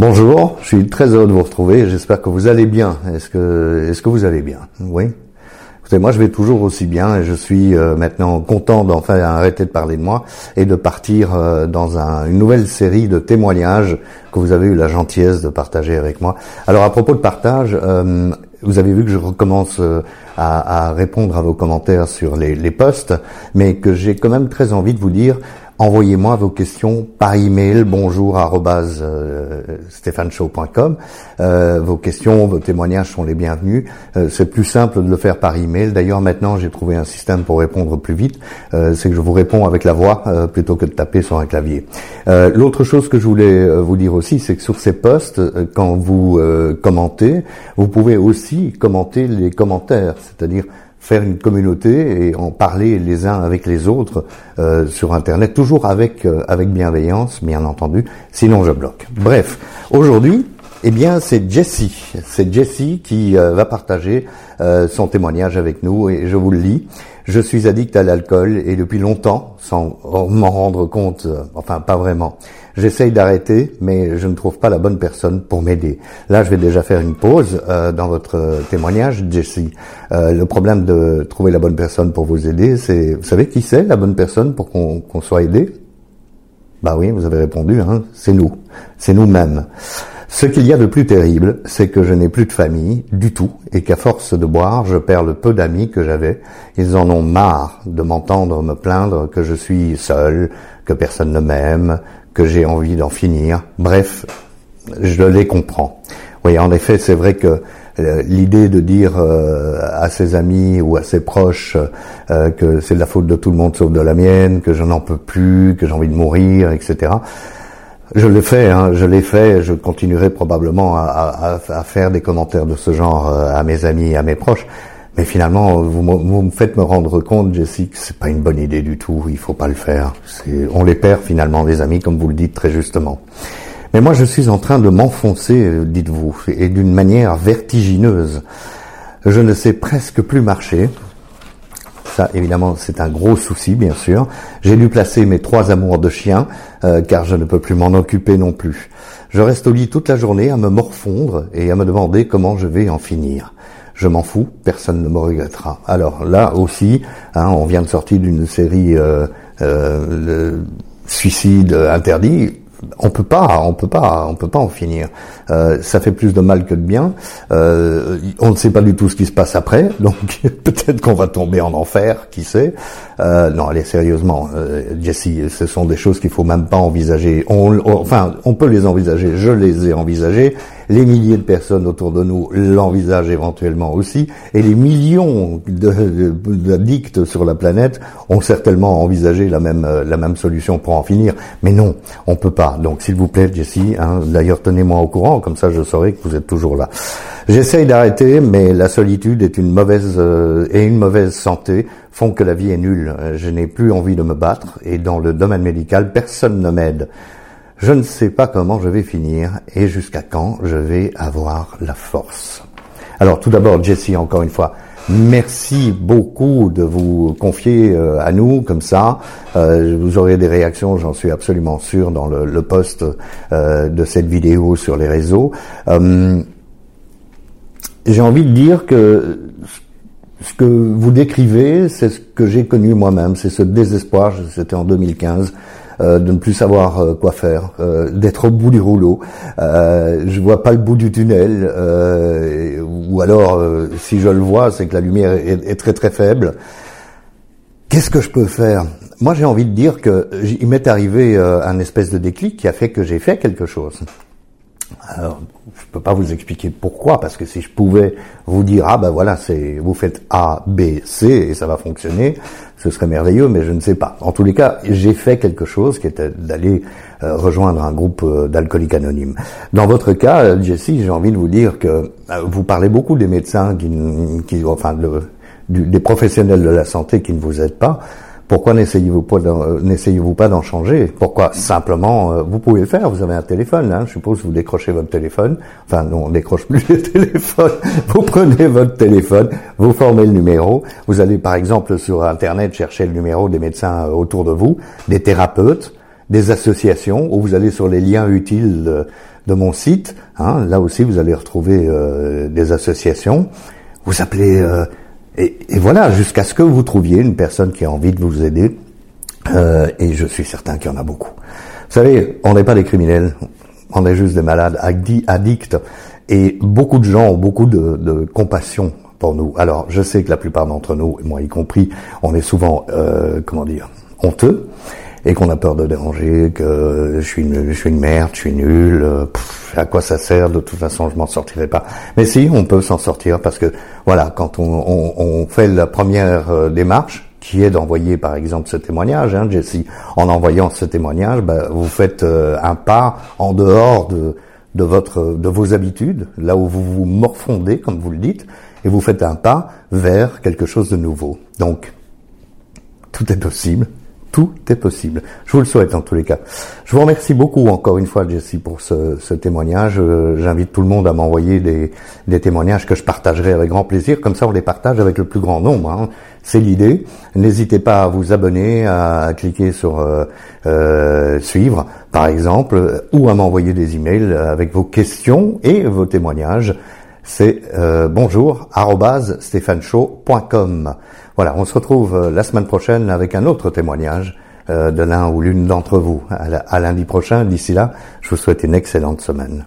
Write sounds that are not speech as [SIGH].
Bonjour, je suis très heureux de vous retrouver. J'espère que vous allez bien. Est-ce que, est-ce que vous allez bien? Oui. Écoutez, moi je vais toujours aussi bien et je suis euh, maintenant content d'enfin arrêter de parler de moi et de partir euh, dans une nouvelle série de témoignages que vous avez eu la gentillesse de partager avec moi. Alors à propos de partage, euh, vous avez vu que je recommence à, répondre à vos commentaires sur les, les posts, mais que j'ai quand même très envie de vous dire Envoyez-moi vos questions par email bonjour euh, euh, vos questions, vos témoignages sont les bienvenus. Euh, c'est plus simple de le faire par email. D'ailleurs, maintenant, j'ai trouvé un système pour répondre plus vite. c'est que je vous réponds avec la voix plutôt que de taper sur un clavier. L'autre chose que je voulais vous dire aussi, c'est que sur ces posts, quand vous commentez, vous pouvez aussi commenter les commentaires, c'est-à-dire faire une communauté et en parler les uns avec les autres euh, sur Internet, toujours avec euh, avec bienveillance, bien entendu. Sinon, je bloque. Bref, aujourd'hui, eh bien, c'est Jessie. C'est Jessie qui euh, va partager son témoignage avec nous et je vous le lis. Je suis addict à l'alcool et depuis longtemps, sans m'en rendre compte, enfin pas vraiment. J'essaye d'arrêter, mais je ne trouve pas la bonne personne pour m'aider. Là, je vais déjà faire une pause euh, dans votre témoignage, Jessie. Euh, le problème de trouver la bonne personne pour vous aider, c'est, vous savez qui c'est la bonne personne pour qu'on soit aidé? Bah oui, vous avez répondu, hein, c'est nous, c'est nous-mêmes. Ce qu'il y a de plus terrible, c'est que je n'ai plus de famille du tout et qu'à force de boire, je perds le peu d'amis que j'avais. Ils en ont marre de m'entendre me plaindre que je suis seul, que personne ne m'aime, que j'ai envie d'en finir. Bref, je les comprends. Oui, en effet, c'est vrai que euh, l'idée de dire euh, à ses amis ou à ses proches euh, que c'est de la faute de tout le monde sauf de la mienne, que je n'en peux plus, que j'ai envie de mourir, etc. Je l'ai fait, hein, je l'ai fait, je continuerai probablement à, à, faire des commentaires de ce genre à mes amis, à mes proches. Mais finalement, vous, vous, me faites me rendre compte, Jessie, que c'est pas une bonne idée du tout. Il faut pas le faire. On les perd finalement, des amis, comme vous le dites très justement. Mais moi, je suis en train de m'enfoncer, dites-vous, et d'une manière vertigineuse. Je ne sais presque plus marcher. Ça, évidemment, c'est un gros souci, bien sûr. J'ai dû placer mes trois amours de chien, euh, car je ne peux plus m'en occuper non plus. Je reste au lit toute la journée à me morfondre et à me demander comment je vais en finir je m'en fous, personne ne me regrettera. Alors là aussi, hein, on vient de sortir d'une série euh, euh, suicide interdit on peut pas, on peut pas, on peut pas en finir. Euh, ça fait plus de mal que de bien. Euh, on ne sait pas du tout ce qui se passe après, [LAUGHS] donc peut-être qu'on va tomber en enfer, qui sait. Euh, non, allez sérieusement, Jessie, ce sont des choses qu'il faut même pas envisager. On, enfin, on peut les envisager. Je les ai envisagées. Les milliers de personnes autour de nous l'envisagent éventuellement aussi, et les millions d'addicts sur la planète ont certainement envisagé la même la même solution pour en finir. Mais non, on peut pas. Donc s'il vous plaît, Jessie, hein, d'ailleurs tenez-moi au courant, comme ça je saurai que vous êtes toujours là. J'essaye d'arrêter, mais la solitude est une mauvaise euh, et une mauvaise santé font que la vie est nulle. Je n'ai plus envie de me battre et dans le domaine médical, personne ne m'aide. Je ne sais pas comment je vais finir et jusqu'à quand je vais avoir la force. Alors tout d'abord, Jessie, encore une fois, Merci beaucoup de vous confier euh, à nous comme ça. Euh, vous aurez des réactions, j'en suis absolument sûr, dans le, le post euh, de cette vidéo sur les réseaux. J'ai envie de dire que ce que vous décrivez, c'est ce que j'ai connu moi-même, c'est ce désespoir, c'était en 2015, euh, de ne plus savoir euh, quoi faire, euh, d'être au bout du rouleau. Je vois pas le bout du tunnel, ou alors si je le vois, c'est que la lumière est, très très faible. Qu'est-ce que je peux faire? Moi, j'ai envie de dire que il m'est arrivé un espèce de déclic qui a fait que j'ai fait quelque chose. Alors, je peux pas vous expliquer pourquoi, parce que si je pouvais vous dire ah ben voilà, c'est vous faites A, B, C et ça va fonctionner, ce serait merveilleux, mais je ne sais pas. En tous les cas, j'ai fait quelque chose qui était d'aller euh, rejoindre un groupe euh, d'alcooliques anonymes. Dans votre cas, euh, Jessie, j'ai envie de vous dire que vous parlez beaucoup des médecins qui enfin des professionnels de la santé qui ne vous aident pas. Pourquoi n'essayez-vous pas euh, n'essayez-vous pas d'en changer? Pourquoi simplement euh, vous pouvez le faire Vous avez un téléphone, hein, je suppose. Vous décrochez votre téléphone. Enfin, non, on décroche plus le [LAUGHS] téléphone. Vous prenez votre téléphone, vous formez le numéro. Vous allez par exemple sur Internet chercher le numéro des médecins euh, autour de vous, des thérapeutes. des associations, ou vous allez sur les liens utiles de, mon site. Hein, là aussi, vous allez retrouver euh, des associations. Vous appelez et, et, voilà jusqu'à ce que vous trouviez une personne qui a envie de vous aider. et je suis certain qu'il y en a beaucoup. Vous savez, on n'est pas des criminels, on est juste des malades addicts. Et beaucoup de gens ont beaucoup de, de compassion pour nous. Alors, je sais que la plupart d'entre nous, moi y compris, on est souvent, euh, comment dire, honteux et qu'on a peur de déranger, que je suis une, je suis une merde, je suis nul, euh, à quoi ça sert De toute façon, je m'en sortirai pas. Mais si, on peut s'en sortir parce que voilà, quand on, on, on fait la première euh, démarche, qui est d'envoyer par exemple ce témoignage, hein, Jessie, en envoyant ce témoignage, bah, vous faites euh, un pas en dehors de, de votre de vos habitudes, là où vous vous morfondez, comme vous le dites, et vous faites un pas vers quelque chose de nouveau. Donc, tout est possible. Tout est possible. Je vous le souhaite en tous les cas. Je vous remercie beaucoup encore une fois, Jessie, pour ce, témoignage. Euh, j'invite tout le monde à m'envoyer des, témoignages que je partagerai avec grand plaisir. Comme ça, on les partage avec le plus grand nombre. Hein. C'est l'idée. N'hésitez pas à vous abonner, à, cliquer sur euh, euh, suivre, par exemple, ou à m'envoyer des emails avec vos questions et vos témoignages c'est euh, bonjour Voilà, on se retrouve euh, la semaine prochaine avec un autre témoignage euh, de l'un ou l'une d'entre vous. À, à lundi prochain. D'ici là, je vous souhaite une excellente semaine.